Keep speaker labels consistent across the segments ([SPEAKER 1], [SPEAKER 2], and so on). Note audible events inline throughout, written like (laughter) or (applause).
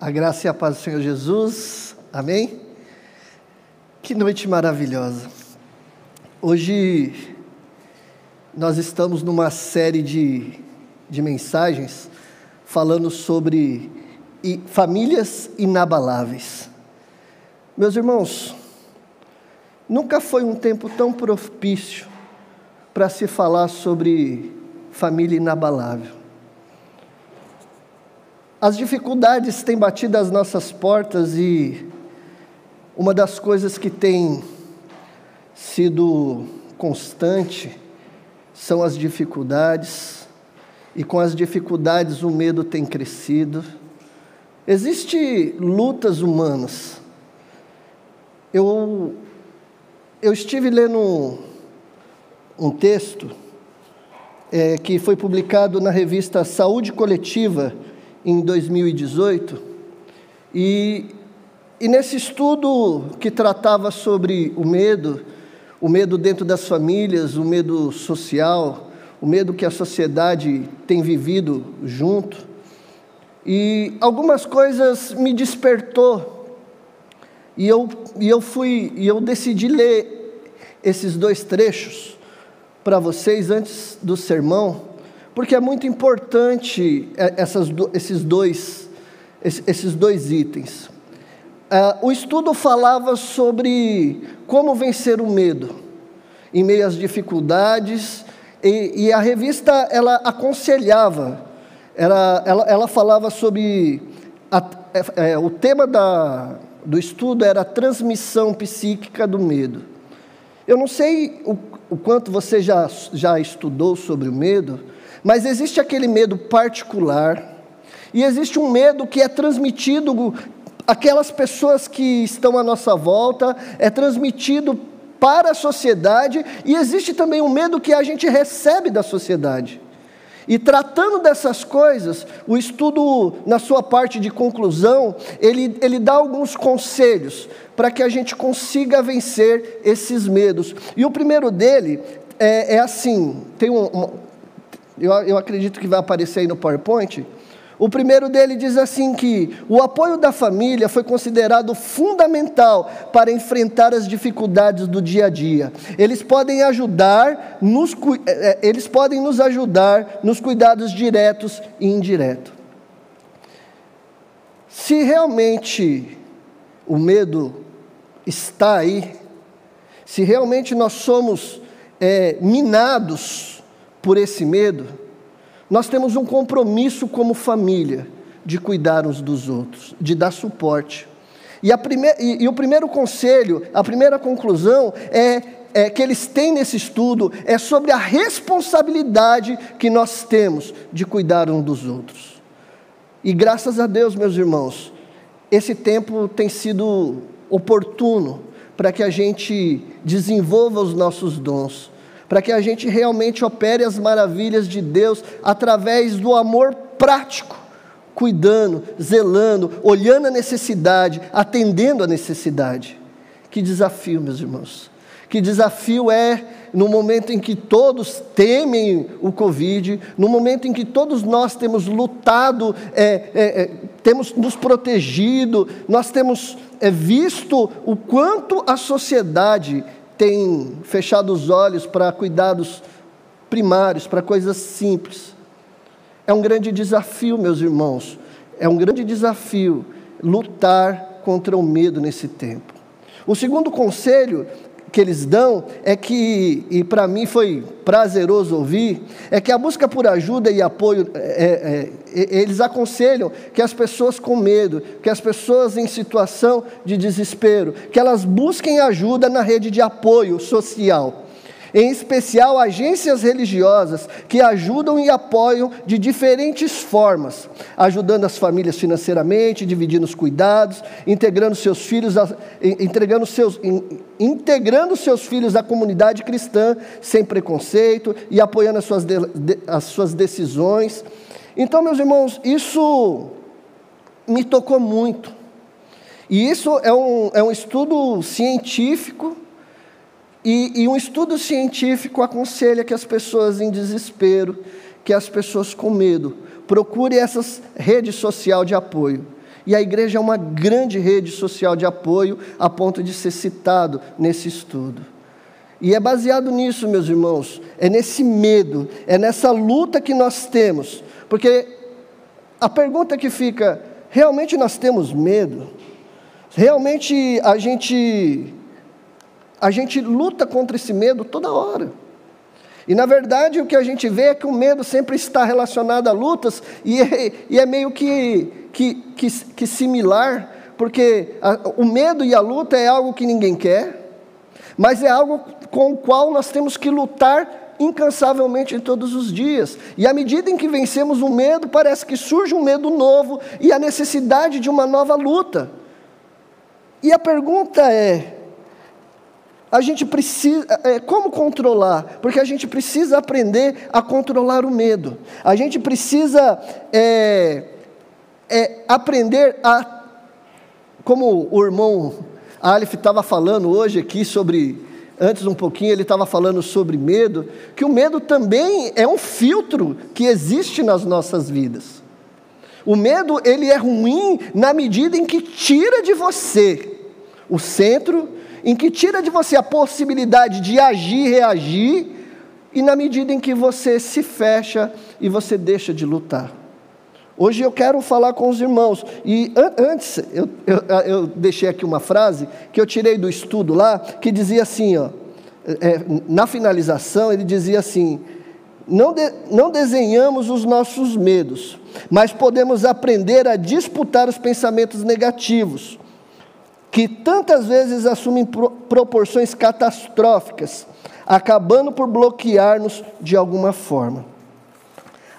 [SPEAKER 1] A graça e a paz do Senhor Jesus, amém? Que noite maravilhosa. Hoje nós estamos numa série de, de mensagens falando sobre famílias inabaláveis. Meus irmãos, nunca foi um tempo tão propício para se falar sobre família inabalável. As dificuldades têm batido às nossas portas e uma das coisas que tem sido constante são as dificuldades, e com as dificuldades o medo tem crescido. Existem lutas humanas. Eu, eu estive lendo um, um texto é, que foi publicado na revista Saúde Coletiva, em 2018, e, e nesse estudo que tratava sobre o medo, o medo dentro das famílias, o medo social, o medo que a sociedade tem vivido junto, e algumas coisas me despertou, e eu, e eu fui, e eu decidi ler esses dois trechos para vocês antes do sermão, porque é muito importante é, essas, esses, dois, esses dois itens. É, o estudo falava sobre como vencer o medo em meio às dificuldades, e, e a revista ela aconselhava, ela, ela, ela falava sobre. A, é, é, o tema da, do estudo era a transmissão psíquica do medo. Eu não sei o, o quanto você já, já estudou sobre o medo, mas existe aquele medo particular, e existe um medo que é transmitido aquelas pessoas que estão à nossa volta, é transmitido para a sociedade, e existe também um medo que a gente recebe da sociedade. E tratando dessas coisas, o estudo, na sua parte de conclusão, ele, ele dá alguns conselhos para que a gente consiga vencer esses medos. E o primeiro dele é, é assim: tem um, um eu, eu acredito que vai aparecer aí no PowerPoint. O primeiro dele diz assim que o apoio da família foi considerado fundamental para enfrentar as dificuldades do dia a dia. Eles podem ajudar, nos, é, é, eles podem nos ajudar nos cuidados diretos e indiretos. Se realmente o medo está aí, se realmente nós somos é, minados por esse medo, nós temos um compromisso como família de cuidar uns dos outros, de dar suporte. E, e, e o primeiro conselho, a primeira conclusão é, é, que eles têm nesse estudo é sobre a responsabilidade que nós temos de cuidar uns dos outros. E graças a Deus, meus irmãos, esse tempo tem sido oportuno para que a gente desenvolva os nossos dons para que a gente realmente opere as maravilhas de Deus através do amor prático, cuidando, zelando, olhando a necessidade, atendendo a necessidade. Que desafio, meus irmãos. Que desafio é no momento em que todos temem o Covid, no momento em que todos nós temos lutado, é, é, é, temos nos protegido, nós temos é, visto o quanto a sociedade tem fechado os olhos para cuidados primários, para coisas simples. É um grande desafio, meus irmãos, é um grande desafio lutar contra o medo nesse tempo. O segundo conselho que eles dão é que, e para mim foi prazeroso ouvir, é que a busca por ajuda e apoio, é, é, é, eles aconselham que as pessoas com medo, que as pessoas em situação de desespero, que elas busquem ajuda na rede de apoio social em especial agências religiosas que ajudam e apoiam de diferentes formas, ajudando as famílias financeiramente, dividindo os cuidados, integrando seus filhos, a, entregando seus, integrando seus filhos à comunidade cristã sem preconceito e apoiando as suas, de, as suas decisões. Então, meus irmãos, isso me tocou muito. E isso é um, é um estudo científico e, e um estudo científico aconselha que as pessoas em desespero, que as pessoas com medo, procurem essas redes social de apoio. E a igreja é uma grande rede social de apoio, a ponto de ser citado nesse estudo. E é baseado nisso, meus irmãos, é nesse medo, é nessa luta que nós temos. Porque a pergunta que fica: realmente nós temos medo? Realmente a gente a gente luta contra esse medo toda hora. E na verdade o que a gente vê é que o medo sempre está relacionado a lutas e é, e é meio que, que, que, que similar, porque a, o medo e a luta é algo que ninguém quer, mas é algo com o qual nós temos que lutar incansavelmente todos os dias. E à medida em que vencemos o medo, parece que surge um medo novo e a necessidade de uma nova luta. E a pergunta é: a gente precisa, é, como controlar? Porque a gente precisa aprender a controlar o medo. A gente precisa é, é, aprender a, como o irmão Aleph estava falando hoje aqui sobre, antes um pouquinho ele estava falando sobre medo, que o medo também é um filtro que existe nas nossas vidas. O medo ele é ruim na medida em que tira de você o centro em que tira de você a possibilidade de agir reagir, e na medida em que você se fecha e você deixa de lutar. Hoje eu quero falar com os irmãos, e antes eu, eu, eu deixei aqui uma frase que eu tirei do estudo lá, que dizia assim, ó, é, na finalização ele dizia assim: não, de, não desenhamos os nossos medos, mas podemos aprender a disputar os pensamentos negativos que tantas vezes assumem proporções catastróficas, acabando por bloquear-nos de alguma forma.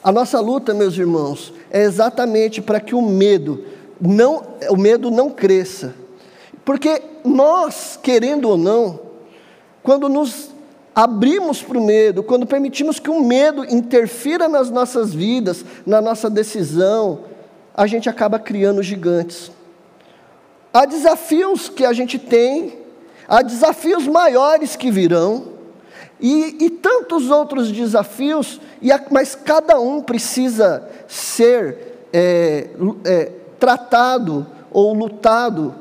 [SPEAKER 1] A nossa luta, meus irmãos, é exatamente para que o medo não, o medo não cresça. Porque nós, querendo ou não, quando nos abrimos para o medo, quando permitimos que o medo interfira nas nossas vidas, na nossa decisão, a gente acaba criando gigantes. Há desafios que a gente tem, há desafios maiores que virão, e, e tantos outros desafios, e mas cada um precisa ser é, é, tratado ou lutado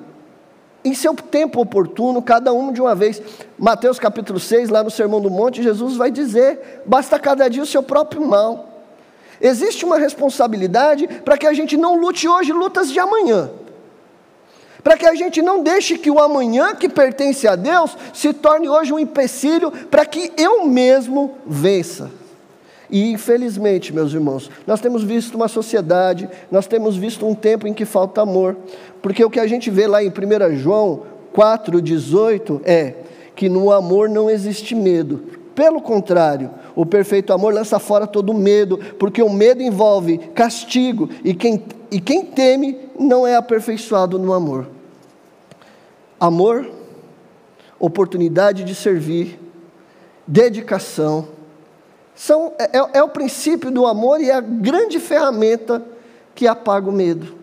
[SPEAKER 1] em seu tempo oportuno, cada um de uma vez. Mateus capítulo 6, lá no Sermão do Monte, Jesus vai dizer: basta cada dia o seu próprio mal. Existe uma responsabilidade para que a gente não lute hoje lutas de amanhã para que a gente não deixe que o amanhã que pertence a Deus se torne hoje um empecilho para que eu mesmo vença. E infelizmente, meus irmãos, nós temos visto uma sociedade, nós temos visto um tempo em que falta amor, porque o que a gente vê lá em 1 João 4,18 é que no amor não existe medo. Pelo contrário, o perfeito amor lança fora todo medo, porque o medo envolve castigo, e quem, e quem teme não é aperfeiçoado no amor amor, oportunidade de servir, dedicação. São, é, é, é o princípio do amor e é a grande ferramenta que apaga o medo.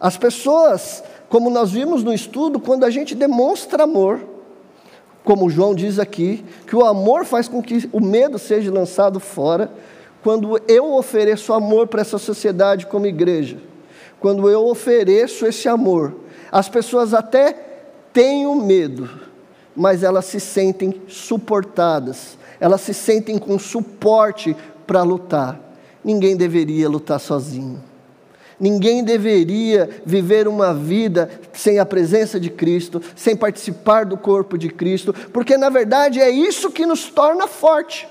[SPEAKER 1] As pessoas, como nós vimos no estudo, quando a gente demonstra amor, como João diz aqui, que o amor faz com que o medo seja lançado fora, quando eu ofereço amor para essa sociedade como igreja, quando eu ofereço esse amor, as pessoas até têm o medo, mas elas se sentem suportadas, elas se sentem com suporte para lutar. Ninguém deveria lutar sozinho. Ninguém deveria viver uma vida sem a presença de Cristo, sem participar do corpo de Cristo, porque na verdade é isso que nos torna forte.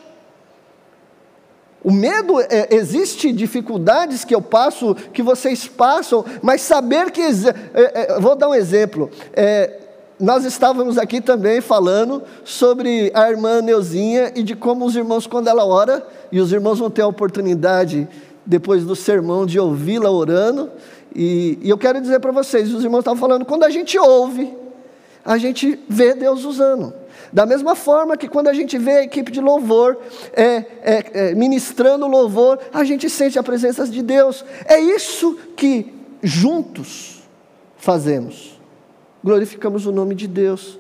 [SPEAKER 1] O medo, é, existe dificuldades que eu passo, que vocês passam, mas saber que. É, é, vou dar um exemplo. É, nós estávamos aqui também falando sobre a irmã Neuzinha e de como os irmãos, quando ela ora, e os irmãos vão ter a oportunidade, depois do sermão, de ouvi-la orando. E, e eu quero dizer para vocês: os irmãos estavam falando, quando a gente ouve, a gente vê Deus usando. Da mesma forma que quando a gente vê a equipe de louvor é, é, é, ministrando louvor, a gente sente a presença de Deus. É isso que juntos fazemos. Glorificamos o nome de Deus.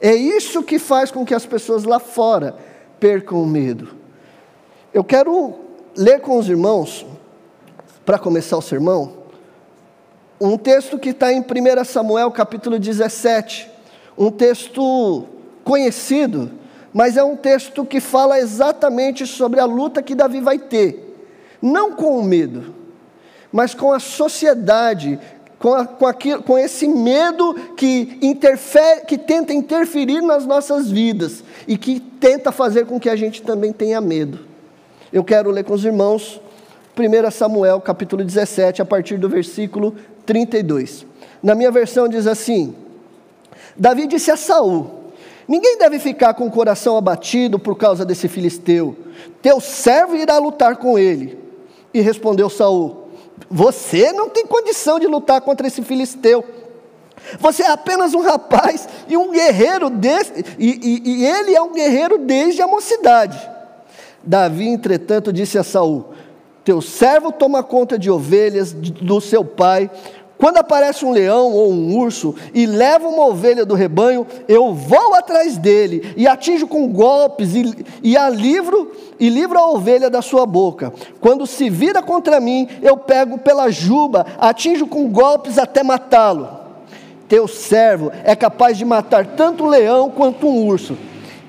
[SPEAKER 1] É isso que faz com que as pessoas lá fora percam o medo. Eu quero ler com os irmãos, para começar o sermão, um texto que está em 1 Samuel capítulo 17, um texto conhecido, mas é um texto que fala exatamente sobre a luta que Davi vai ter, não com o medo, mas com a sociedade, com, a, com, aquilo, com esse medo que, interfere, que tenta interferir nas nossas vidas e que tenta fazer com que a gente também tenha medo. Eu quero ler com os irmãos 1 Samuel capítulo 17, a partir do versículo 32. Na minha versão diz assim: Davi disse a Saul: Ninguém deve ficar com o coração abatido por causa desse filisteu. Teu servo irá lutar com ele. E respondeu Saul: Você não tem condição de lutar contra esse filisteu. Você é apenas um rapaz e um guerreiro desse, e, e, e ele é um guerreiro desde a mocidade. Davi, entretanto, disse a Saul: teu servo toma conta de ovelhas do seu pai. Quando aparece um leão ou um urso e leva uma ovelha do rebanho, eu vou atrás dele e atinjo com golpes e, e a livro e livro a ovelha da sua boca. Quando se vira contra mim, eu pego pela juba, atinjo com golpes até matá-lo. Teu servo é capaz de matar tanto um leão quanto um urso.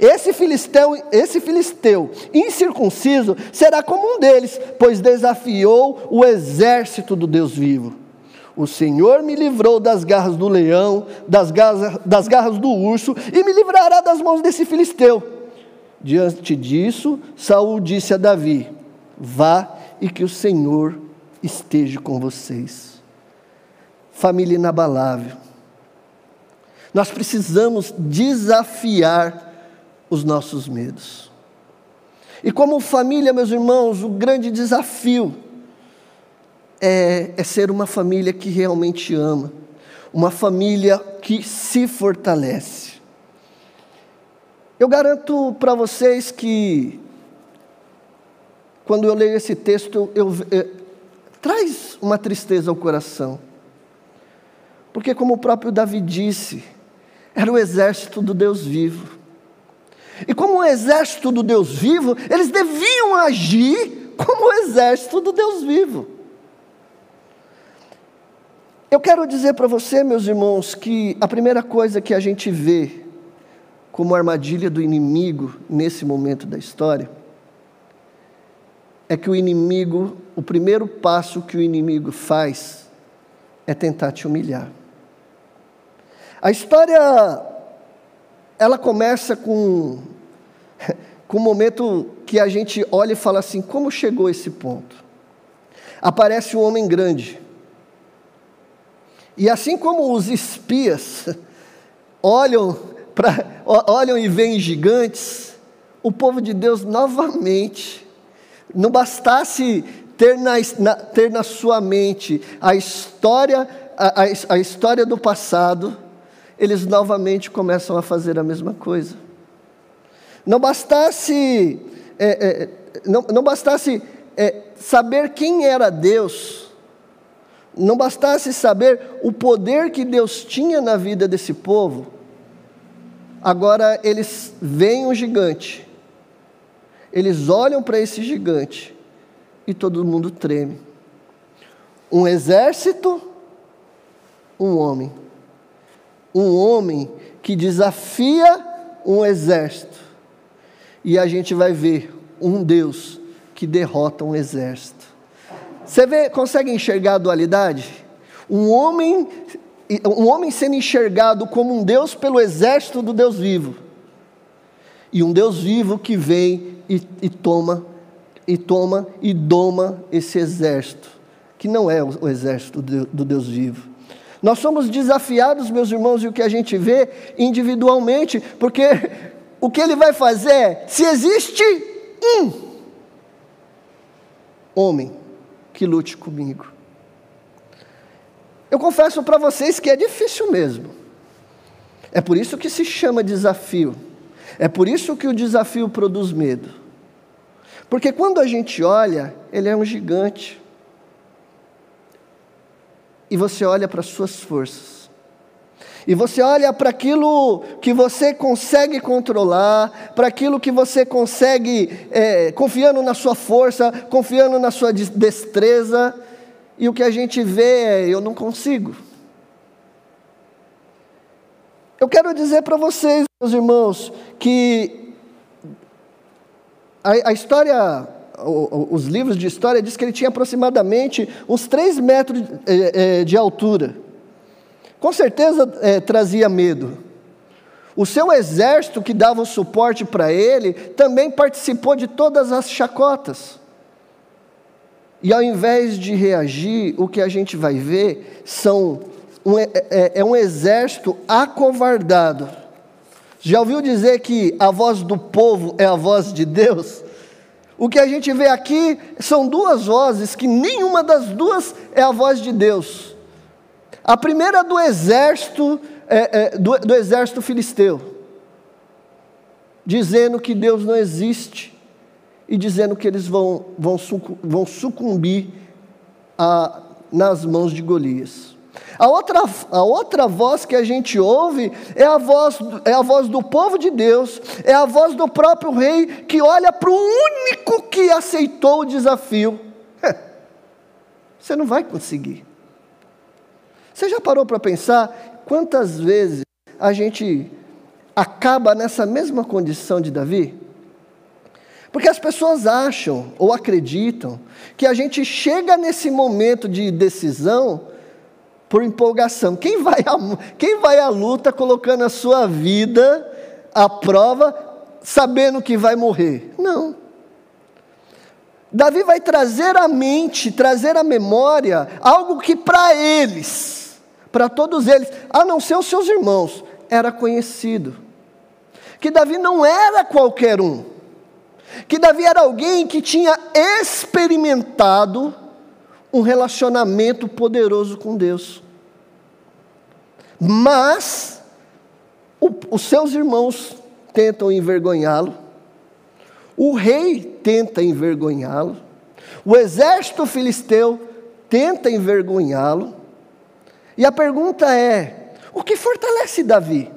[SPEAKER 1] Esse filisteu, esse filisteu incircunciso será como um deles, pois desafiou o exército do Deus vivo. O Senhor me livrou das garras do leão, das garras, das garras do urso, e me livrará das mãos desse filisteu. Diante disso, Saul disse a Davi: Vá e que o Senhor esteja com vocês. Família inabalável. Nós precisamos desafiar os nossos medos. E como família, meus irmãos, o grande desafio é, é ser uma família que realmente ama, uma família que se fortalece. Eu garanto para vocês que, quando eu leio esse texto, eu, eu, é, traz uma tristeza ao coração. Porque, como o próprio Davi disse, era o exército do Deus vivo. E como um exército do Deus vivo, eles deviam agir como o exército do Deus vivo. Eu quero dizer para você, meus irmãos, que a primeira coisa que a gente vê como armadilha do inimigo nesse momento da história é que o inimigo, o primeiro passo que o inimigo faz é tentar te humilhar. A história ela começa com, (laughs) com um momento que a gente olha e fala assim: como chegou esse ponto? Aparece um homem grande. E assim como os espias (laughs) olham, pra, olham e veem gigantes, o povo de Deus novamente, não bastasse ter na, na, ter na sua mente a história, a, a, a história do passado, eles novamente começam a fazer a mesma coisa. Não bastasse, é, é, não, não bastasse é, saber quem era Deus, não bastasse saber o poder que Deus tinha na vida desse povo, agora eles veem um gigante, eles olham para esse gigante e todo mundo treme. Um exército, um homem um homem que desafia um exército. E a gente vai ver um Deus que derrota um exército. Você vê, consegue enxergar a dualidade? Um homem, um homem sendo enxergado como um Deus pelo exército do Deus vivo. E um Deus vivo que vem e, e toma, e toma e doma esse exército, que não é o, exército do Deus vivo. Nós somos desafiados, meus irmãos, e o que a gente vê individualmente, porque o que ele vai fazer é: se existe um homem que lute comigo. Eu confesso para vocês que é difícil mesmo. É por isso que se chama desafio. É por isso que o desafio produz medo. Porque quando a gente olha, ele é um gigante e você olha para as suas forças. E você olha para aquilo que você consegue controlar, para aquilo que você consegue, é, confiando na sua força, confiando na sua destreza, e o que a gente vê é: eu não consigo. Eu quero dizer para vocês, meus irmãos, que a, a história, os livros de história diz que ele tinha aproximadamente uns 3 metros de, é, é, de altura. Com certeza é, trazia medo. O seu exército que dava o suporte para ele também participou de todas as chacotas. E ao invés de reagir, o que a gente vai ver são um, é, é um exército acovardado. Já ouviu dizer que a voz do povo é a voz de Deus? O que a gente vê aqui são duas vozes, que nenhuma das duas é a voz de Deus. A primeira é do exército, é, é, do, do exército filisteu, dizendo que Deus não existe e dizendo que eles vão, vão sucumbir a, nas mãos de Golias. A outra, a outra voz que a gente ouve é a, voz, é a voz do povo de Deus, é a voz do próprio rei que olha para o único que aceitou o desafio. Você não vai conseguir. Você já parou para pensar quantas vezes a gente acaba nessa mesma condição de Davi? Porque as pessoas acham ou acreditam que a gente chega nesse momento de decisão por empolgação. Quem vai, quem vai à luta colocando a sua vida à prova, sabendo que vai morrer? Não. Davi vai trazer à mente, trazer à memória, algo que para eles, para todos eles, a não ser os seus irmãos, era conhecido. Que Davi não era qualquer um. Que Davi era alguém que tinha experimentado um relacionamento poderoso com Deus. Mas o, os seus irmãos tentam envergonhá-lo, o rei tenta envergonhá-lo, o exército filisteu tenta envergonhá-lo. E a pergunta é: o que fortalece Davi?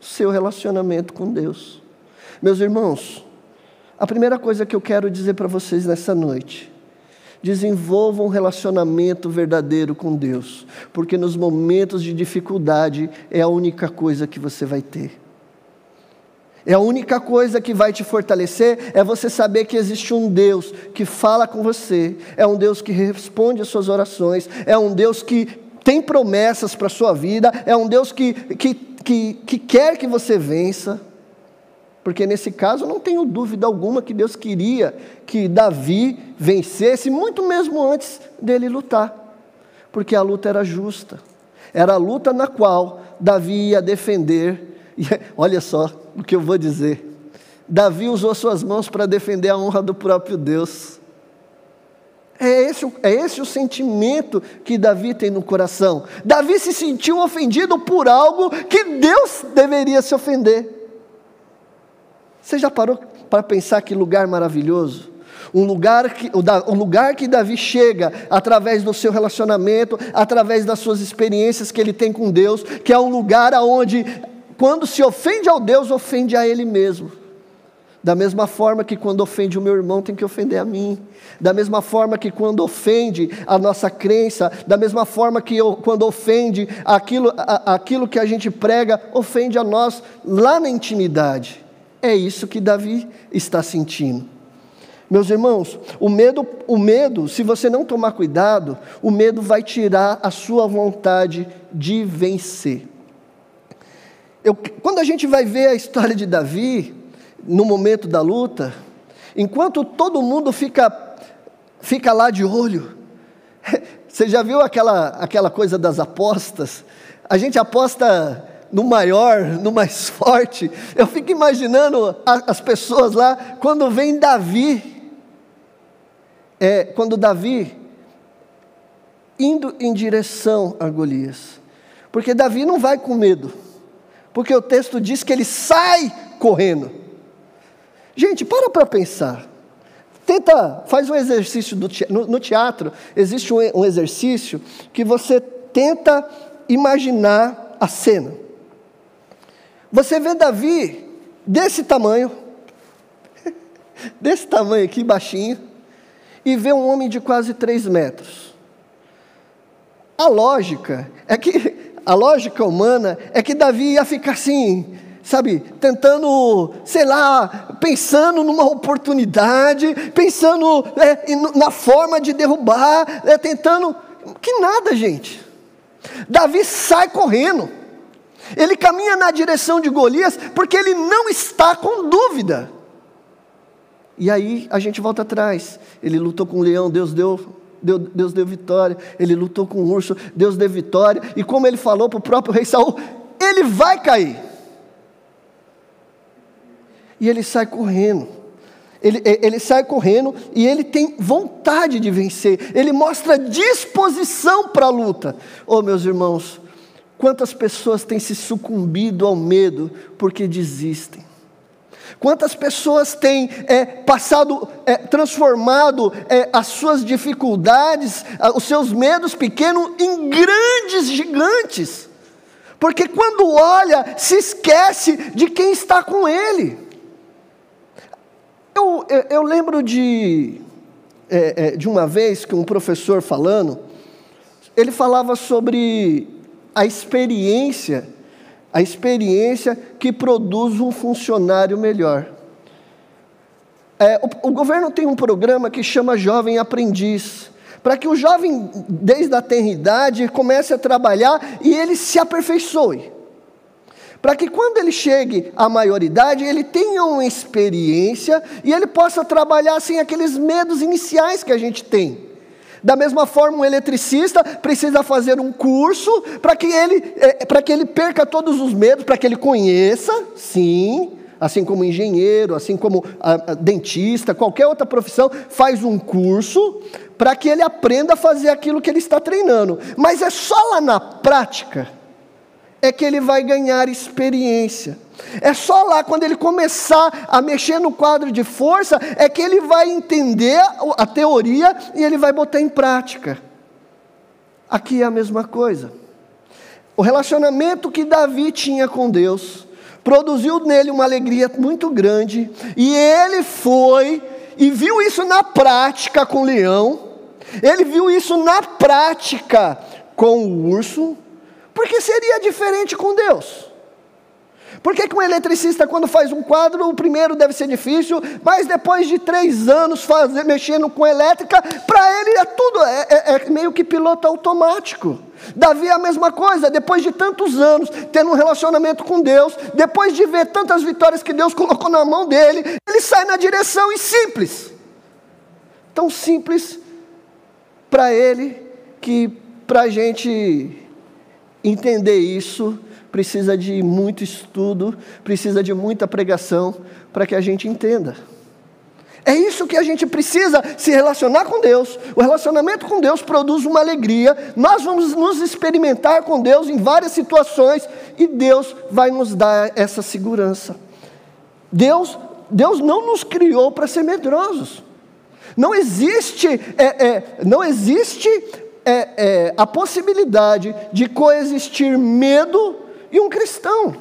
[SPEAKER 1] Seu relacionamento com Deus. Meus irmãos, a primeira coisa que eu quero dizer para vocês nessa noite desenvolva um relacionamento verdadeiro com Deus, porque nos momentos de dificuldade é a única coisa que você vai ter. É a única coisa que vai te fortalecer é você saber que existe um Deus que fala com você, é um Deus que responde às suas orações, é um Deus que tem promessas para a sua vida, é um Deus que, que, que, que quer que você vença. Porque nesse caso não tenho dúvida alguma que Deus queria que Davi vencesse, muito mesmo antes dele lutar. Porque a luta era justa. Era a luta na qual Davi ia defender. (laughs) E olha só o que eu vou dizer. Davi usou suas mãos para defender a honra do próprio Deus. É esse, é esse o sentimento que Davi tem no coração. Davi se sentiu ofendido por algo que Deus deveria se ofender. Você já parou para pensar que lugar maravilhoso? Um lugar, que, um lugar que Davi chega através do seu relacionamento, através das suas experiências que ele tem com Deus, que é um lugar onde, quando se ofende ao Deus, ofende a ele mesmo. Da mesma forma que quando ofende o meu irmão, tem que ofender a mim. Da mesma forma que quando ofende a nossa crença, da mesma forma que eu, quando ofende aquilo, a, aquilo que a gente prega, ofende a nós lá na intimidade. É isso que Davi está sentindo. Meus irmãos, o medo, o medo, se você não tomar cuidado, o medo vai tirar a sua vontade de vencer. Eu, quando a gente vai ver a história de Davi, no momento da luta, enquanto todo mundo fica, fica lá de olho, (laughs) você já viu aquela, aquela coisa das apostas? A gente aposta no maior, no mais (laughs) forte. Eu fico imaginando as pessoas lá, quando vem Davi, é, quando Davi indo em direção a Golias. Porque Davi não vai com medo, porque o texto diz que ele sai correndo. Gente, para para pensar. Tenta, faz um exercício do, no, no teatro, existe um, um exercício que você tenta imaginar a cena. Você vê Davi desse tamanho, (laughs) desse tamanho aqui, baixinho, e vê um homem de quase três metros. A lógica é que (laughs) a lógica humana é que Davi ia ficar assim, sabe, tentando, sei lá, pensando numa oportunidade, pensando é, na forma de derrubar, é, tentando. Que nada, gente. Davi sai correndo. Ele caminha na direção de Golias porque ele não está com dúvida. E aí a gente volta atrás. Ele lutou com o leão, Deus deu, Deus, deu vitória. Ele lutou com o urso, Deus deu vitória. E como ele falou para o próprio rei Saul, ele vai cair. E ele sai correndo. Ele, ele, sai correndo e ele tem vontade de vencer, ele mostra disposição para a luta. Oh, meus irmãos, quantas pessoas têm se sucumbido ao medo porque desistem? Quantas pessoas têm é, passado, é, transformado é, as suas dificuldades, os seus medos pequenos em grandes gigantes? Porque quando olha, se esquece de quem está com ele. Eu, eu, eu lembro de, é, é, de uma vez que um professor falando, ele falava sobre a experiência a experiência que produz um funcionário melhor. É, o, o governo tem um programa que chama Jovem Aprendiz, para que o jovem, desde a tenridade, comece a trabalhar e ele se aperfeiçoe. Para que quando ele chegue à maioridade, ele tenha uma experiência e ele possa trabalhar sem aqueles medos iniciais que a gente tem. Da mesma forma, um eletricista precisa fazer um curso para que ele, é, para que ele perca todos os medos, para que ele conheça, sim, assim como engenheiro, assim como a, a dentista, qualquer outra profissão, faz um curso para que ele aprenda a fazer aquilo que ele está treinando. Mas é só lá na prática é que ele vai ganhar experiência. É só lá, quando ele começar a mexer no quadro de força, é que ele vai entender a teoria e ele vai botar em prática. Aqui é a mesma coisa. O relacionamento que Davi tinha com Deus produziu nele uma alegria muito grande, e ele foi e viu isso na prática com o leão, ele viu isso na prática com o urso, porque seria diferente com Deus. Por que, que um eletricista, quando faz um quadro, o primeiro deve ser difícil, mas depois de três anos fazer, mexendo com elétrica, para ele é tudo, é, é, é, meio que piloto automático. Davi é a mesma coisa, depois de tantos anos tendo um relacionamento com Deus, depois de ver tantas vitórias que Deus colocou na mão dele, ele sai na direção e simples. Tão simples para ele que para a gente entender isso precisa de muito estudo, precisa de muita pregação para que a gente entenda. É isso que a gente precisa se relacionar com Deus. O relacionamento com Deus produz uma alegria. Nós vamos nos experimentar com Deus em várias situações e Deus vai nos dar essa segurança. Deus, Deus não nos criou para ser medrosos. Não existe, é, é, não existe é, é, a possibilidade de coexistir medo e um cristão.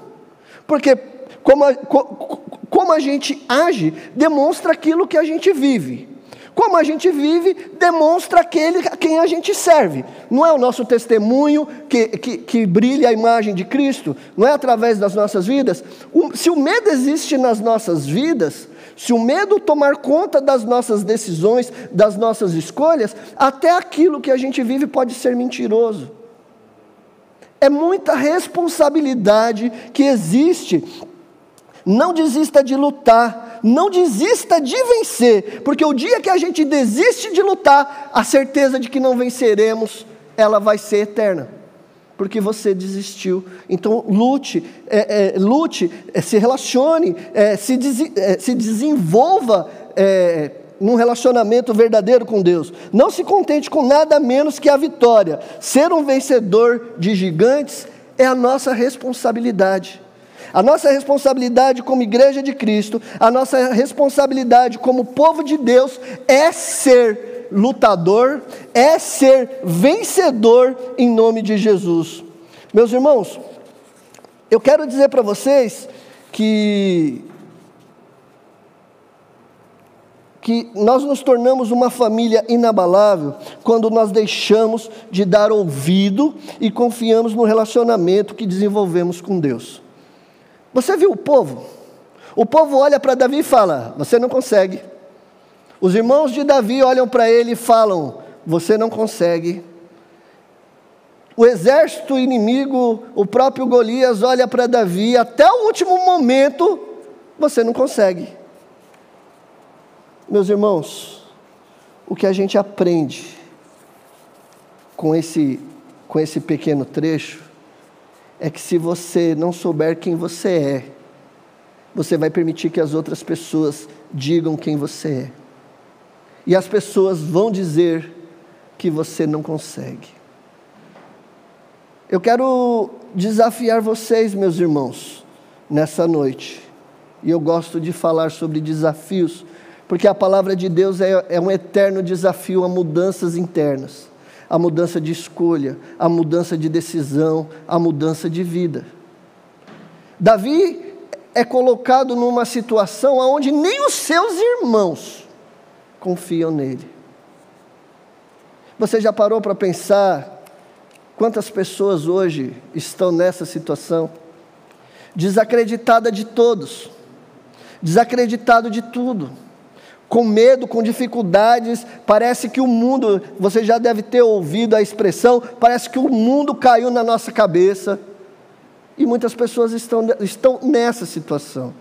[SPEAKER 1] Porque como a, como a gente age demonstra aquilo que a gente vive. Como a gente vive, demonstra aquele a quem a gente serve. Não é o nosso testemunho que, que, que brilha a imagem de Cristo, não é através das nossas vidas. O, se o medo existe nas nossas vidas, se o medo tomar conta das nossas decisões, das nossas escolhas, até aquilo que a gente vive pode ser mentiroso. É muita responsabilidade que existe. Não desista de lutar, não desista de vencer, porque o dia que a gente desiste de lutar, a certeza de que não venceremos, ela vai ser eterna porque você desistiu. Então, lute, é, é, lute, é, se relacione, é, se, des, é, se, desenvolva é, num relacionamento verdadeiro com Deus. Não se contente com nada menos que a vitória. Ser um vencedor de gigantes é a nossa responsabilidade. A nossa responsabilidade como igreja de Cristo, a nossa responsabilidade como povo de Deus é ser lutador, é ser vencedor em nome de Jesus. Meus irmãos, eu quero dizer para vocês que que nós nos tornamos uma família inabalável quando nós deixamos de dar ouvido e confiamos no relacionamento que desenvolvemos com Deus. Você viu o povo? O povo olha para Davi e fala: Você não consegue. Os irmãos de Davi olham para ele e falam: Você não consegue. O exército inimigo, o próprio Golias, olha para Davi, até o último momento, você não consegue. Meus irmãos, o que a gente aprende com esse, com esse pequeno trecho é que se você não souber quem você é, você vai permitir que as outras pessoas digam quem você é. E as pessoas vão dizer que você não consegue. Eu quero desafiar vocês, meus irmãos, nessa noite. E eu gosto de falar sobre desafios, porque a palavra de Deus é, é um eterno desafio a mudanças internas, a mudança de escolha, a mudança de decisão, a mudança de vida. Davi é colocado numa situação onde nem os seus irmãos confiam nele. Você já parou para pensar Quantas pessoas hoje estão nessa situação? Desacreditada de todos, desacreditado de tudo, com medo, com dificuldades. Parece que o mundo, você já deve ter ouvido a expressão, parece que o mundo caiu na nossa cabeça. E muitas pessoas estão, estão nessa situação.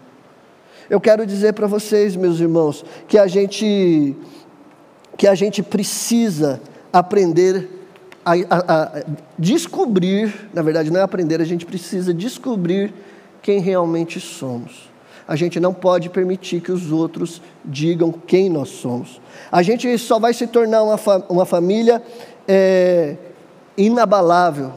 [SPEAKER 1] Eu quero dizer para vocês, meus irmãos, que a gente, que a gente precisa aprender a, a, a descobrir, na verdade não é aprender, a gente precisa descobrir quem realmente somos. A gente não pode permitir que os outros digam quem nós somos. A gente só vai se tornar uma, fa uma família é, inabalável.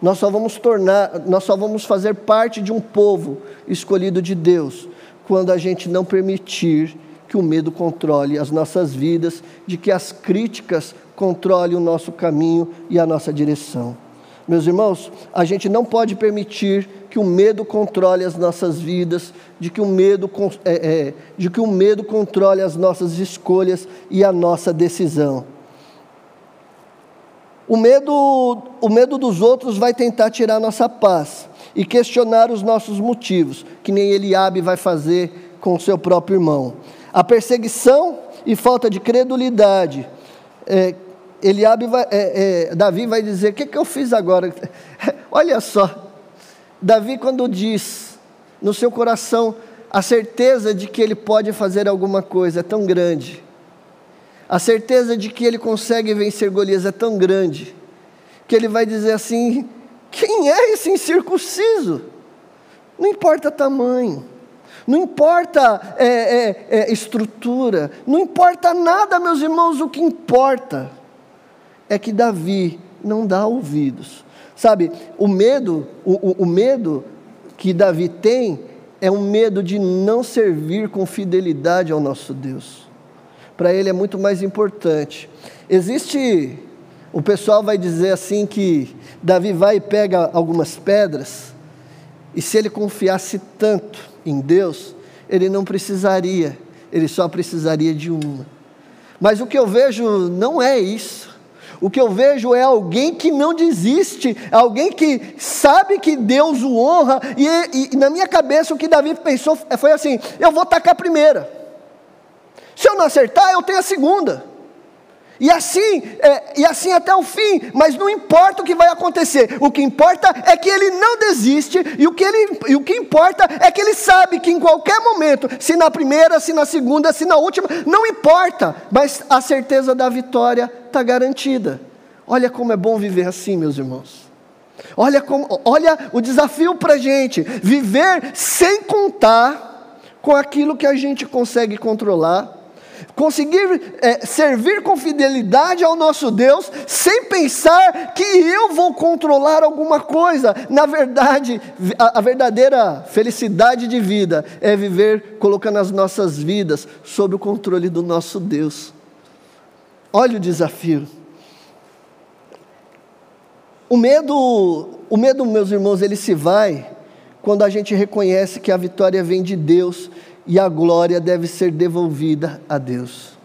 [SPEAKER 1] Nós só vamos tornar, nós só vamos fazer parte de um povo escolhido de Deus quando a gente não permitir que o medo controle as nossas vidas, de que as críticas controle o nosso caminho e a nossa direção. Meus irmãos, a gente não pode permitir que o medo controle as nossas vidas, de que o medo, é, é, de que o medo controle as nossas escolhas e a nossa decisão. O medo, o medo dos outros vai tentar tirar nossa paz e questionar os nossos motivos, que nem Eliabe vai fazer com o seu próprio irmão. A perseguição e falta de credulidade é, Eliabe vai, é, é, Davi vai dizer: O que, que eu fiz agora? (laughs) Olha só, Davi, quando diz no seu coração a certeza de que ele pode fazer alguma coisa é tão grande, a certeza de que ele consegue vencer Golias é tão grande, que ele vai dizer assim: Quem é esse incircunciso? Não importa tamanho. Não importa é, é, é, estrutura, não importa nada, meus irmãos, o que importa é que Davi não dá ouvidos. Sabe, o medo, o, o, o medo que Davi tem é um medo de não servir com fidelidade ao nosso Deus. Para ele é muito mais importante. Existe, o pessoal vai dizer assim que Davi vai e pega algumas pedras, e se ele confiasse tanto em Deus, ele não precisaria, ele só precisaria de uma. Mas o que eu vejo não é isso. O que eu vejo é alguém que não desiste, alguém que sabe que Deus o honra, e, e na minha cabeça o que Davi pensou foi assim: eu vou tacar a primeira, se eu não acertar, eu tenho a segunda. E assim, é, e assim até o fim, mas não importa o que vai acontecer, o que importa é que ele não desiste, e o que, ele, e o que importa é que ele sabe que em qualquer momento, se na primeira, se na segunda, se na última, não importa, mas a certeza da vitória está garantida. Olha como é bom viver assim, meus irmãos. Olha, como, olha o desafio para a gente: viver sem contar com aquilo que a gente consegue controlar conseguir é, servir com fidelidade ao nosso Deus, sem pensar que eu vou controlar alguma coisa. Na verdade, a, a verdadeira felicidade de vida é viver colocando as nossas vidas sob o controle do nosso Deus. Olha o desafio. O medo, o medo, meus irmãos, ele se vai quando a gente reconhece que a vitória vem de Deus e a glória deve ser devolvida a Deus.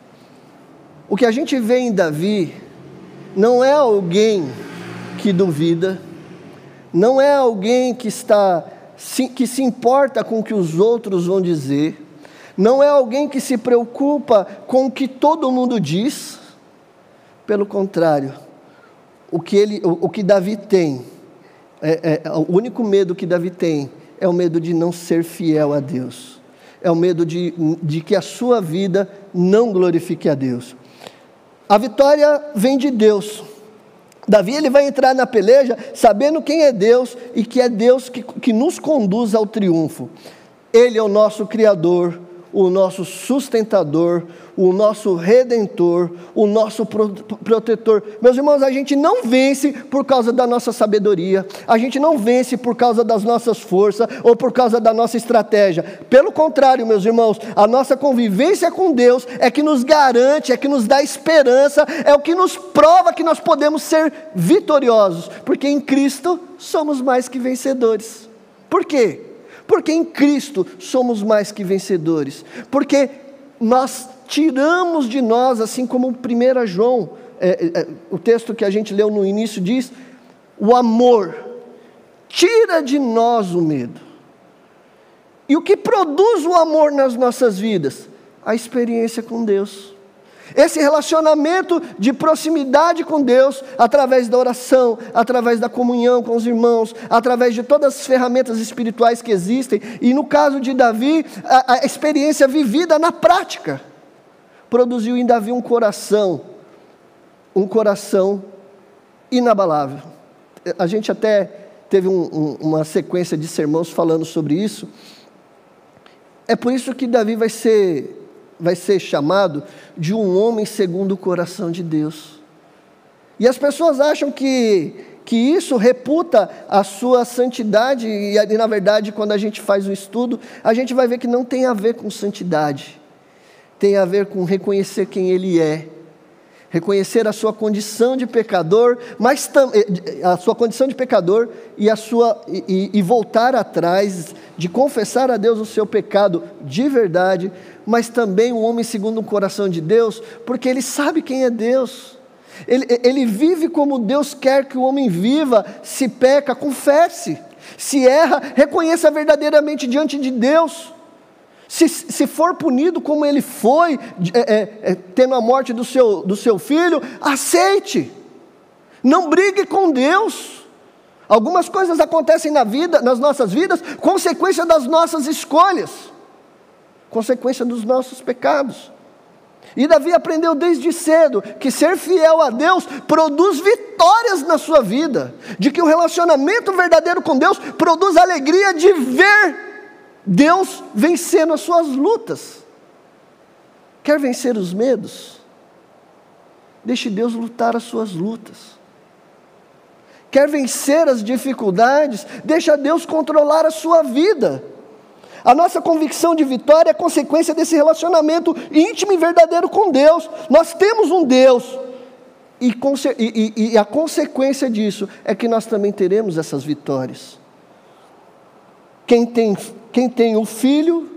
[SPEAKER 1] O que a gente vê em Davi não é alguém que duvida, não é alguém que está que se importa com o que os outros vão dizer, não é alguém que se preocupa com o que todo mundo diz. Pelo contrário, o que, ele, o, o que Davi tem, é, é, o único medo que Davi tem é o medo de não ser fiel a Deus, é o medo de, de que a sua vida não glorifique a Deus. A vitória vem de Deus. Davi ele vai entrar na peleja sabendo quem é Deus e que é Deus que, que nos conduz ao triunfo. Ele é o nosso Criador, o nosso sustentador, o nosso redentor, o nosso protetor. Meus irmãos, a gente não vence por causa da nossa sabedoria, a gente não vence por causa das nossas forças ou por causa da nossa estratégia. Pelo contrário, meus irmãos, a nossa convivência com Deus é que nos garante, é que nos dá esperança, é o que nos prova que nós podemos ser vitoriosos, porque em Cristo somos mais que vencedores. Por quê? Porque em Cristo somos mais que vencedores. Porque nós tiramos de nós, assim como 1 João, é, é, é, o texto que a gente leu no início diz, o amor tira de nós o medo. E o que produz o amor nas nossas vidas? A experiência com Deus. Esse relacionamento de proximidade com Deus, através da oração, através da comunhão com os irmãos, através de todas as ferramentas espirituais que existem, e no caso de Davi, a, a experiência vivida na prática, produziu em Davi um coração, um coração inabalável. A gente até teve um, um, uma sequência de sermões falando sobre isso. É por isso que Davi vai ser vai ser chamado de um homem segundo o coração de Deus. E as pessoas acham que, que isso reputa a sua santidade, e, e na verdade, quando a gente faz o estudo, a gente vai ver que não tem a ver com santidade, tem a ver com reconhecer quem ele é reconhecer a sua condição de pecador, mas eh, a sua condição de pecador e a sua e, e, voltar atrás de confessar a Deus o seu pecado de verdade, mas também um homem segundo o coração de Deus, porque ele sabe quem é Deus. Ele, ele vive como Deus quer que o homem viva, se peca, confesse, se erra, reconheça verdadeiramente diante de Deus. Se, se for punido como ele foi, é, é, é, tendo a morte do seu, do seu filho, aceite. Não brigue com Deus. Algumas coisas acontecem na vida, nas nossas vidas, consequência das nossas escolhas, consequência dos nossos pecados. E Davi aprendeu desde cedo que ser fiel a Deus produz vitórias na sua vida, de que o relacionamento verdadeiro com Deus produz alegria de ver Deus vencendo as suas lutas. Quer vencer os medos? Deixe Deus lutar as suas lutas. Quer vencer as dificuldades? Deixa Deus controlar a sua vida. A nossa convicção de vitória é consequência desse relacionamento íntimo e verdadeiro com Deus. Nós temos um Deus. E, e, e a consequência disso é que nós também teremos essas vitórias. Quem tem quem tem o filho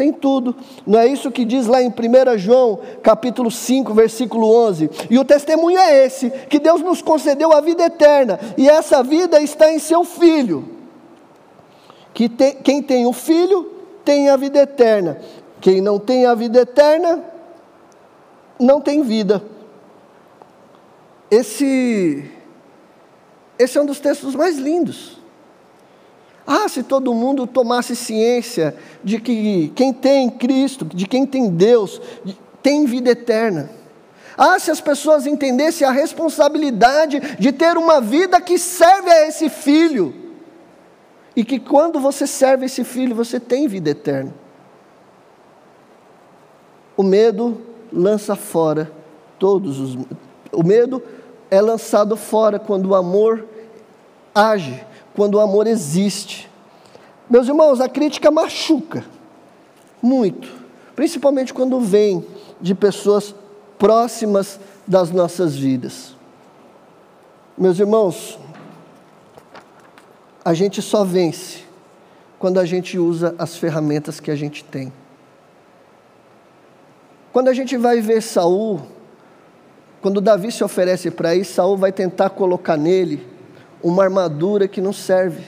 [SPEAKER 1] tem tudo. Não é isso que diz lá em 1 João, capítulo 5, versículo 11. E o testemunho é esse: que Deus nos concedeu a vida eterna, e essa vida está em seu filho. Que tem, quem tem o filho tem a vida eterna. Quem não tem a vida eterna não tem vida. Esse esse é um dos textos mais lindos. Ah, se todo mundo tomasse ciência de que quem tem Cristo, de quem tem Deus, tem vida eterna. Ah, se as pessoas entendessem a responsabilidade de ter uma vida que serve a esse filho. E que quando você serve esse filho, você tem vida eterna. O medo lança fora todos os. O medo é lançado fora quando o amor age quando o amor existe. Meus irmãos, a crítica machuca muito, principalmente quando vem de pessoas próximas das nossas vidas. Meus irmãos, a gente só vence quando a gente usa as ferramentas que a gente tem. Quando a gente vai ver Saul, quando Davi se oferece para ir, Saul vai tentar colocar nele uma armadura que não serve.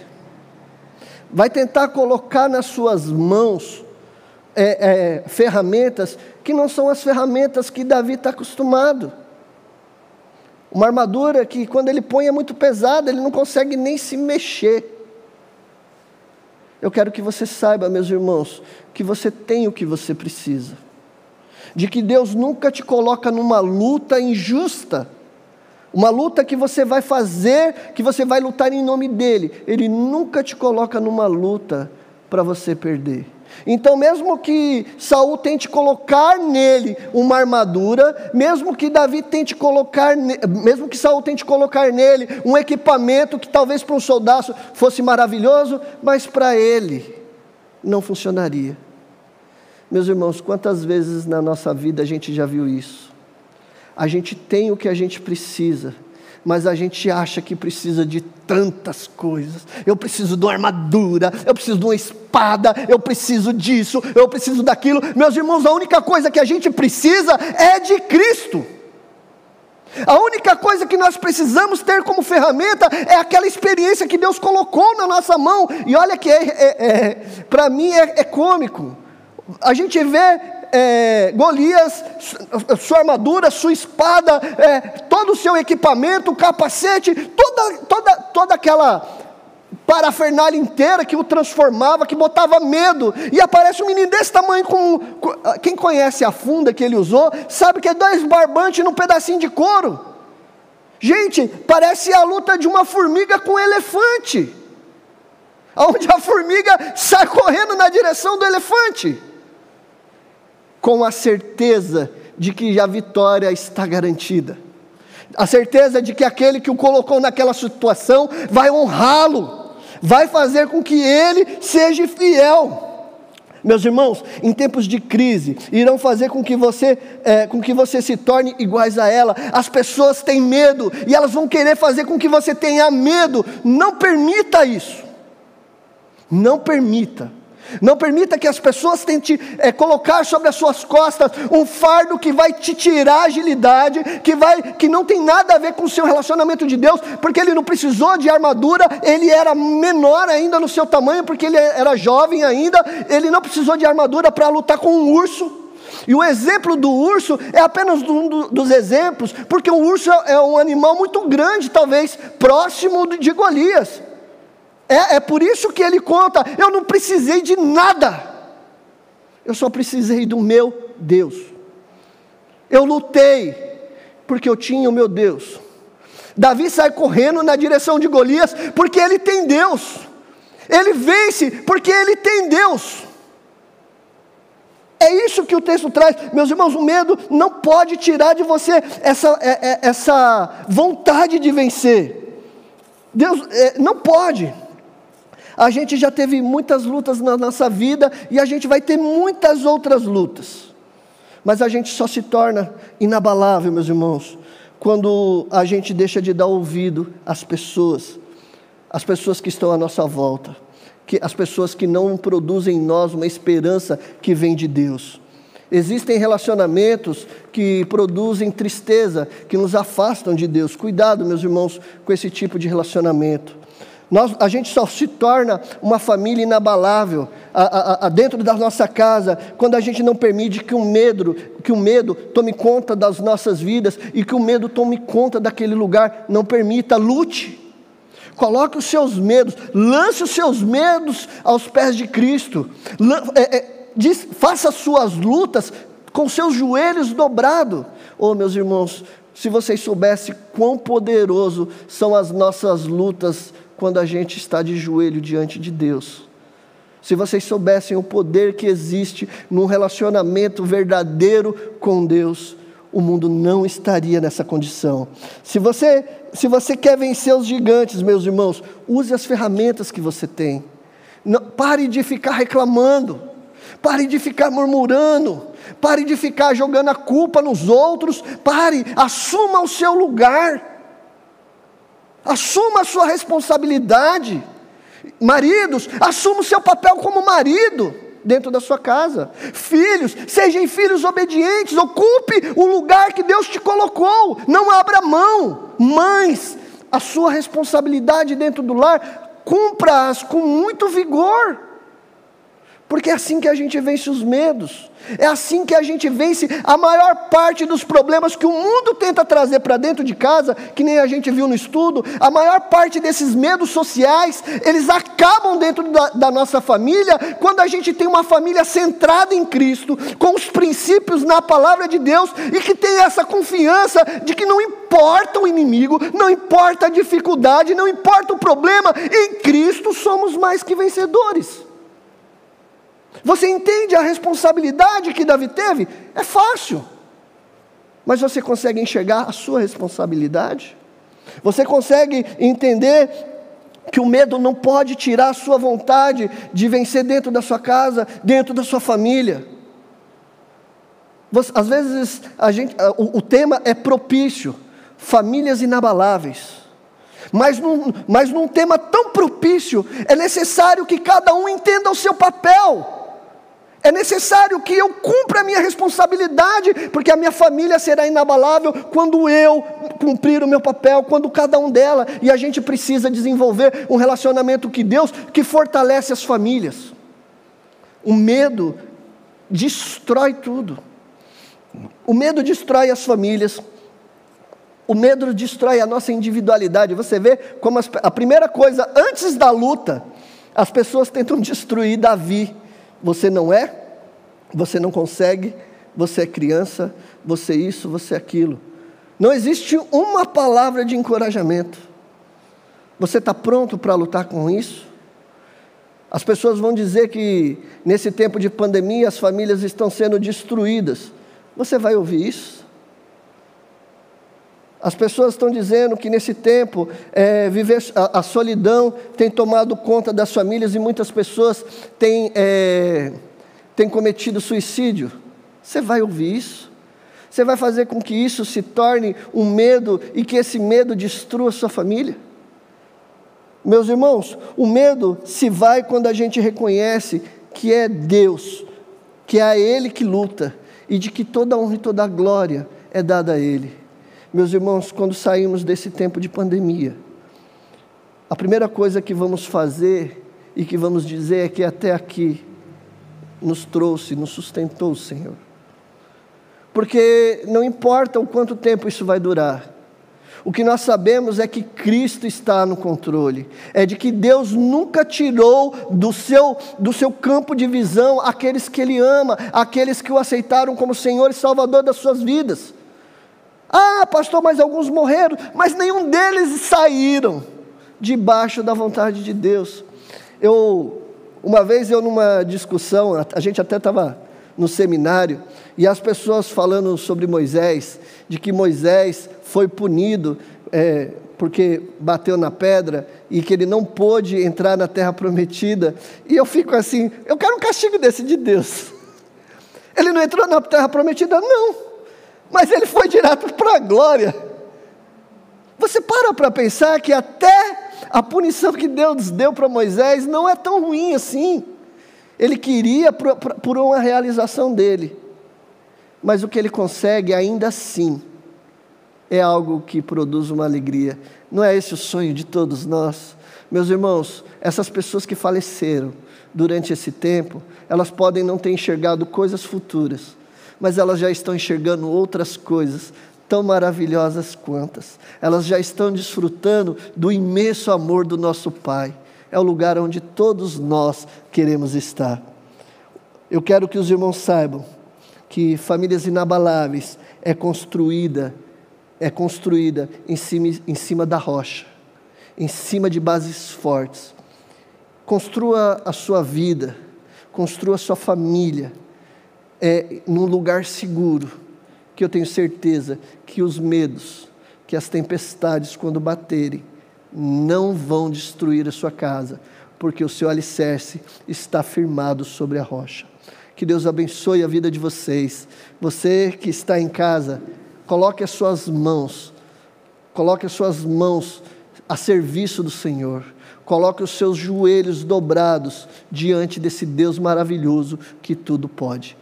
[SPEAKER 1] Vai tentar colocar nas suas mãos é, é, ferramentas que não são as ferramentas que Davi está acostumado. Uma armadura que, quando ele põe, é muito pesada, ele não consegue nem se mexer. Eu quero que você saiba, meus irmãos, que você tem o que você precisa. De que Deus nunca te coloca numa luta injusta, uma luta que você vai fazer, que você vai lutar em nome dEle. Ele nunca te coloca numa luta para você perder. Então, mesmo que Saul tente colocar nele uma armadura, mesmo que Davi tente colocar, mesmo que Saul tente colocar nele um equipamento que talvez para um soldado fosse maravilhoso, mas para ele não funcionaria. Meus irmãos, quantas vezes na nossa vida a gente já viu isso? A gente tem o que a gente precisa, mas a gente acha que precisa de tantas coisas. Eu preciso de uma armadura, eu preciso de uma espada, eu preciso disso, eu preciso daquilo. Meus irmãos, a única coisa que a gente precisa é de Cristo. A única coisa que nós precisamos ter como ferramenta é aquela experiência que Deus colocou na nossa mão. E olha que é, é, é para mim é, é cômico. A gente vê é, Golias, sua armadura, sua espada, é, todo o seu equipamento, capacete, toda, toda, toda aquela parafernália inteira que o transformava, que botava medo, e aparece um menino desse tamanho, com, quem conhece a funda que ele usou, sabe que é dois barbantes num pedacinho de couro. Gente, parece a luta de uma formiga com um elefante, onde a formiga sai correndo na direção do elefante com a certeza de que a vitória está garantida. A certeza de que aquele que o colocou naquela situação vai honrá-lo, vai fazer com que ele seja fiel. Meus irmãos, em tempos de crise, irão fazer com que você, é, com que você se torne iguais a ela. As pessoas têm medo e elas vão querer fazer com que você tenha medo. Não permita isso. Não permita. Não permita que as pessoas tentem é, colocar sobre as suas costas um fardo que vai te tirar agilidade, que, vai, que não tem nada a ver com o seu relacionamento de Deus, porque ele não precisou de armadura, ele era menor ainda no seu tamanho, porque ele era jovem ainda, ele não precisou de armadura para lutar com um urso. E o exemplo do urso é apenas um dos exemplos, porque o urso é um animal muito grande, talvez próximo de Golias. É, é por isso que ele conta: eu não precisei de nada, eu só precisei do meu Deus. Eu lutei, porque eu tinha o meu Deus. Davi sai correndo na direção de Golias, porque ele tem Deus. Ele vence, porque ele tem Deus. É isso que o texto traz, meus irmãos. O medo não pode tirar de você essa, é, é, essa vontade de vencer. Deus é, não pode. A gente já teve muitas lutas na nossa vida e a gente vai ter muitas outras lutas. Mas a gente só se torna inabalável, meus irmãos, quando a gente deixa de dar ouvido às pessoas, às pessoas que estão à nossa volta, que, as pessoas que não produzem em nós uma esperança que vem de Deus. Existem relacionamentos que produzem tristeza, que nos afastam de Deus. Cuidado, meus irmãos, com esse tipo de relacionamento. Nós, a gente só se torna uma família inabalável a, a, a, dentro da nossa casa quando a gente não permite que o medo, que o medo tome conta das nossas vidas e que o medo tome conta daquele lugar. Não permita, lute. Coloque os seus medos, lance os seus medos aos pés de Cristo. É, é, diz, faça suas lutas com seus joelhos dobrados. Oh, meus irmãos, se vocês soubessem quão poderoso são as nossas lutas quando a gente está de joelho diante de Deus. Se vocês soubessem o poder que existe num relacionamento verdadeiro com Deus, o mundo não estaria nessa condição. Se você, se você quer vencer os gigantes, meus irmãos, use as ferramentas que você tem. Não, pare de ficar reclamando. Pare de ficar murmurando. Pare de ficar jogando a culpa nos outros. Pare, assuma o seu lugar. Assuma a sua responsabilidade. Maridos, assuma o seu papel como marido. dentro da sua casa. Filhos, sejam filhos obedientes, ocupe o lugar que Deus te colocou, não abra mão. Mães, a sua responsabilidade dentro do lar, cumpra-as com muito vigor, porque é assim que a gente vence os medos. É assim que a gente vence a maior parte dos problemas que o mundo tenta trazer para dentro de casa, que nem a gente viu no estudo. A maior parte desses medos sociais, eles acabam dentro da, da nossa família, quando a gente tem uma família centrada em Cristo, com os princípios na palavra de Deus e que tem essa confiança de que não importa o inimigo, não importa a dificuldade, não importa o problema, em Cristo somos mais que vencedores. Você entende a responsabilidade que Davi teve? É fácil. Mas você consegue enxergar a sua responsabilidade? Você consegue entender que o medo não pode tirar a sua vontade de vencer dentro da sua casa, dentro da sua família? Às vezes gente, o, o tema é propício, famílias inabaláveis. Mas num, mas num tema tão propício, é necessário que cada um entenda o seu papel. É necessário que eu cumpra a minha responsabilidade, porque a minha família será inabalável quando eu cumprir o meu papel, quando cada um dela, e a gente precisa desenvolver um relacionamento que Deus que fortalece as famílias. O medo destrói tudo. O medo destrói as famílias. O medo destrói a nossa individualidade. Você vê como as, a primeira coisa antes da luta, as pessoas tentam destruir Davi você não é, você não consegue, você é criança, você é isso, você é aquilo. Não existe uma palavra de encorajamento. Você está pronto para lutar com isso? As pessoas vão dizer que nesse tempo de pandemia as famílias estão sendo destruídas. Você vai ouvir isso? As pessoas estão dizendo que nesse tempo é, viver a, a, solidão tem tomado conta das famílias e muitas pessoas têm, é, têm cometido suicídio. Você vai ouvir isso? Você vai fazer com que isso se torne um medo e que esse medo destrua sua família? Meus irmãos, o medo se vai quando a gente reconhece que é Deus, que é a Ele que luta e de que toda honra e toda glória é dada a Ele. Meus irmãos, quando saímos desse tempo de pandemia, a primeira coisa que vamos fazer e que vamos dizer é que até aqui nos trouxe, nos sustentou o Senhor. Porque não importa o quanto tempo isso vai durar, o que nós sabemos é que Cristo está no controle, é de que Deus nunca tirou do seu, do seu campo de visão aqueles que Ele ama, aqueles que o aceitaram como Senhor e Salvador das suas vidas. Ah, pastor, mas alguns morreram, mas nenhum deles saíram debaixo da vontade de Deus. Eu, uma vez eu numa discussão, a gente até estava no seminário, e as pessoas falando sobre Moisés, de que Moisés foi punido é, porque bateu na pedra e que ele não pôde entrar na terra prometida. E eu fico assim, eu quero um castigo desse de Deus. Ele não entrou na terra prometida? Não mas ele foi direto para a glória. Você para para pensar que até a punição que Deus deu para Moisés não é tão ruim assim. Ele queria por, uma realização dele, mas o que ele consegue ainda assim é algo que produz uma alegria. Não é esse o sonho de todos nós? Meus irmãos, essas pessoas que faleceram durante esse tempo, elas podem não ter enxergado coisas futuras, mas elas já estão enxergando outras coisas tão maravilhosas quantas. Elas já estão desfrutando do imenso amor do nosso Pai. É o lugar onde todos nós queremos estar. Eu quero que os irmãos saibam que famílias inabaláveis é construída é construída em cima, em cima da rocha, em cima de bases fortes. Construa a sua vida, construa a sua família, é num lugar seguro, que eu tenho certeza que os medos, que as tempestades, quando baterem, não vão destruir a sua casa, porque o seu alicerce está firmado sobre a rocha. Que Deus abençoe a vida de vocês. Você que está em casa, coloque as suas mãos, coloque as suas mãos a serviço do Senhor Coloque os seus joelhos dobrados diante desse Deus maravilhoso que tudo pode.